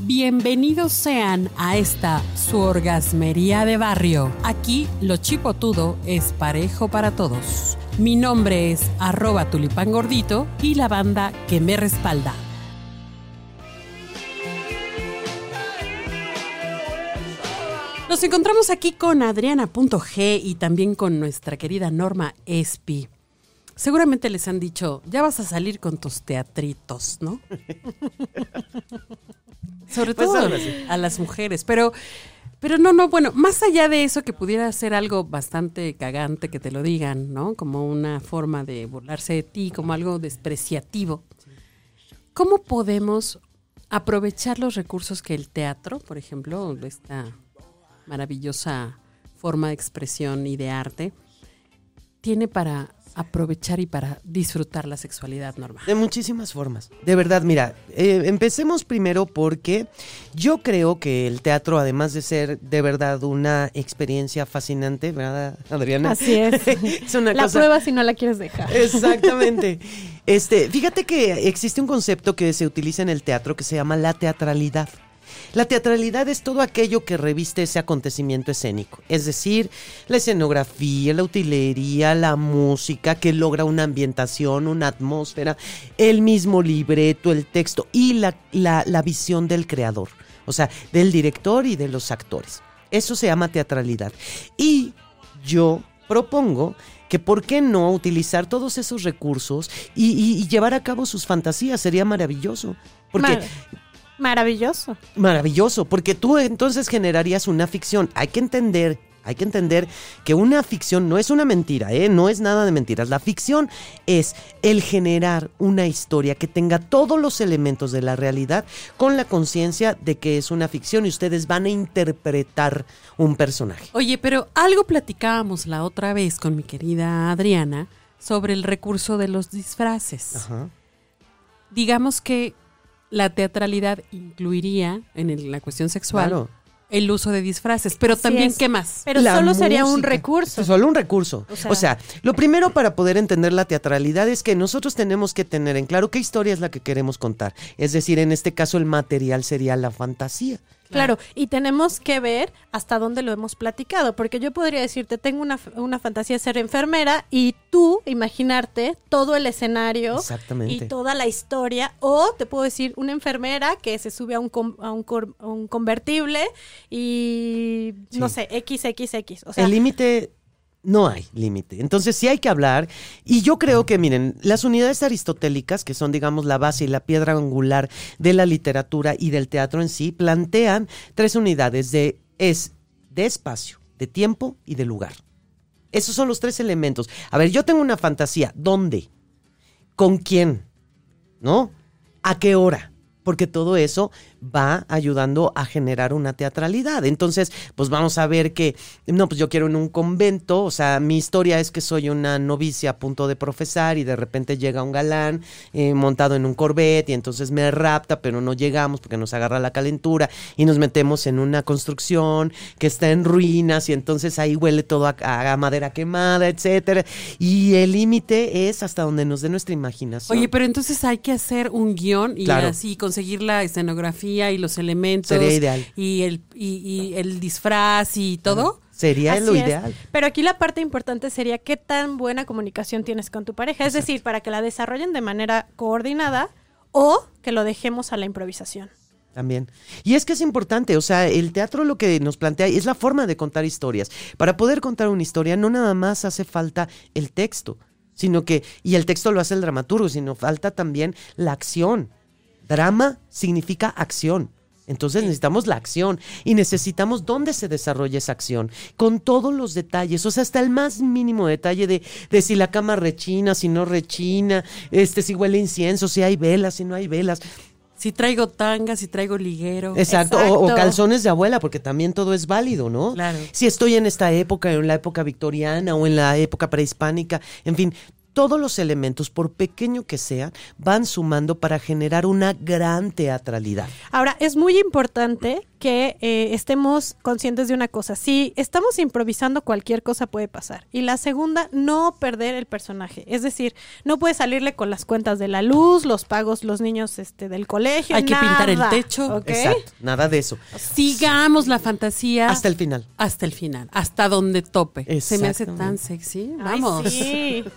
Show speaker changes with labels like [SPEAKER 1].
[SPEAKER 1] Bienvenidos sean a esta su orgasmería de barrio. Aquí lo chipotudo es parejo para todos. Mi nombre es arroba tulipán gordito y la banda que me respalda. Nos encontramos aquí con Adriana.g y también con nuestra querida Norma Espi. Seguramente les han dicho, ya vas a salir con tus teatritos, ¿no? Sobre
[SPEAKER 2] Pues
[SPEAKER 1] todo a las mujeres, pero pero no, no, bueno, más allá de eso que pudiera ser algo bastante cagante que te lo digan, ¿no? Como una forma de burlarse de ti, como algo despreciativo. ¿Cómo podemos aprovechar los recursos que el teatro, por ejemplo, esta maravillosa forma de expresión y de arte, tiene para aprovechar y para disfrutar la sexualidad normal?
[SPEAKER 2] De muchísimas formas. De verdad, mira, eh, empecemos primero porque yo creo que el teatro, además de ser de verdad una experiencia fascinante, ¿verdad, Adriana?
[SPEAKER 3] Así es.
[SPEAKER 2] es una
[SPEAKER 3] la
[SPEAKER 2] cosa.
[SPEAKER 3] prueba si no la quieres dejar.
[SPEAKER 2] Exactamente. Este, fíjate que existe un concepto que se utiliza en el teatro que se llama la teatralidad. La teatralidad es todo aquello que reviste ese acontecimiento escénico, es decir, la escenografía, la utilería, la música que logra una ambientación, una atmósfera, el mismo libreto, el texto y la, la- la visión del creador, o sea, del director y de los actores. Eso se llama teatralidad. Y yo propongo que por qué no utilizar todos esos recursos y, llevar a cabo sus fantasías, sería maravilloso. Porque
[SPEAKER 3] Maravilloso.
[SPEAKER 2] Maravilloso, porque tú entonces generarías una ficción. Hay que entender, hay que entender que una ficción no es una mentira, ¿eh? no es nada de mentiras. La ficción es el generar una historia que tenga todos los elementos de la realidad con la conciencia de que es una ficción y ustedes van a interpretar un personaje.
[SPEAKER 1] Oye, pero algo platicábamos la otra vez con mi querida Adriana sobre el recurso de los disfraces.
[SPEAKER 2] Ajá.
[SPEAKER 1] Digamos que la teatralidad incluiría en el- la cuestión sexual
[SPEAKER 2] Claro.
[SPEAKER 1] el uso de disfraces, pero
[SPEAKER 3] Así
[SPEAKER 1] también
[SPEAKER 3] es.
[SPEAKER 1] ¿qué más?
[SPEAKER 3] Pero
[SPEAKER 2] La
[SPEAKER 3] solo sería un recurso.
[SPEAKER 2] Solo un recurso.
[SPEAKER 3] O
[SPEAKER 2] O
[SPEAKER 3] sea-
[SPEAKER 2] sea, lo primero para poder entender la teatralidad es que nosotros tenemos que tener en claro qué historia es la que queremos contar. Es decir, en este caso el material sería la fantasía.
[SPEAKER 3] Claro, y tenemos que ver hasta dónde lo hemos platicado, porque yo podría decirte, tengo una, una fantasía de ser enfermera y tú imaginarte todo el escenario y toda la historia, o te puedo decir una enfermera que se sube a un, com- a un, cor- a un convertible y, no sé, XXX, o sea,
[SPEAKER 2] el límite no hay límite. Entonces sí hay que hablar. Y yo creo que, miren, las unidades aristotélicas, que son, digamos, la base y la piedra angular de la literatura y del teatro en sí, plantean tres unidades de es de espacio, de tiempo y de lugar. Esos son los tres elementos. A ver, yo tengo una fantasía. ¿Dónde? ¿Con quién? ¿No? ¿A qué hora? Porque todo eso va ayudando a generar una teatralidad. Entonces, pues vamos a ver que, no, pues yo quiero en un convento, o sea, mi historia es que soy una novicia a punto de profesar y de repente llega un galán eh, montado en un Corvette y entonces me rapta, pero no llegamos porque nos agarra la calentura y nos metemos en una construcción que está en ruinas y entonces ahí huele todo a, a madera quemada, etcétera. Y el límite es hasta donde nos dé nuestra imaginación.
[SPEAKER 1] Oye, pero entonces hay que hacer un guion y
[SPEAKER 2] Claro.
[SPEAKER 1] así conseguir la escenografía y los elementos.
[SPEAKER 2] Sería ideal.
[SPEAKER 1] Y el, y, y el disfraz y todo.
[SPEAKER 2] Sería
[SPEAKER 3] Así
[SPEAKER 2] lo
[SPEAKER 3] es.
[SPEAKER 2] ideal.
[SPEAKER 3] Pero aquí la parte importante sería qué tan buena comunicación tienes con tu pareja. Es decir, para que la desarrollen de manera coordinada o que lo dejemos a la improvisación.
[SPEAKER 2] También. Y es que es importante, o sea, el teatro lo que nos plantea es la forma de contar historias. Para poder contar una historia no nada más hace falta el texto, sino que, y el texto lo hace el dramaturgo, sino falta también la acción. Drama significa acción. Entonces necesitamos la acción y necesitamos dónde se desarrolla esa acción, con todos los detalles, o sea, hasta el más mínimo detalle de, de si la cama rechina, si no rechina, este, si huele incienso, si hay velas, si no hay velas.
[SPEAKER 1] Si traigo tanga, si traigo liguero.
[SPEAKER 2] Exacto, O, o calzones de abuela, porque también todo es válido, ¿no?
[SPEAKER 1] Claro.
[SPEAKER 2] Si estoy en esta época, en la época victoriana o en la época prehispánica, en fin, todos los elementos, por pequeño que sean, van sumando para generar una gran teatralidad.
[SPEAKER 3] Ahora, es muy importante que eh, estemos conscientes de una cosa. Si estamos improvisando, cualquier cosa puede pasar. Y la segunda, no perder el personaje. Es decir, no puede salirle con las cuentas de la luz, los pagos, los niños este, del colegio.
[SPEAKER 1] Hay que pintar el techo.
[SPEAKER 2] Exacto, nada de eso.
[SPEAKER 1] Sigamos la fantasía
[SPEAKER 2] Hasta el final.
[SPEAKER 1] hasta el final, hasta donde tope. Se me hace tan sexy.
[SPEAKER 3] Ay,
[SPEAKER 1] Vamos.
[SPEAKER 3] sí.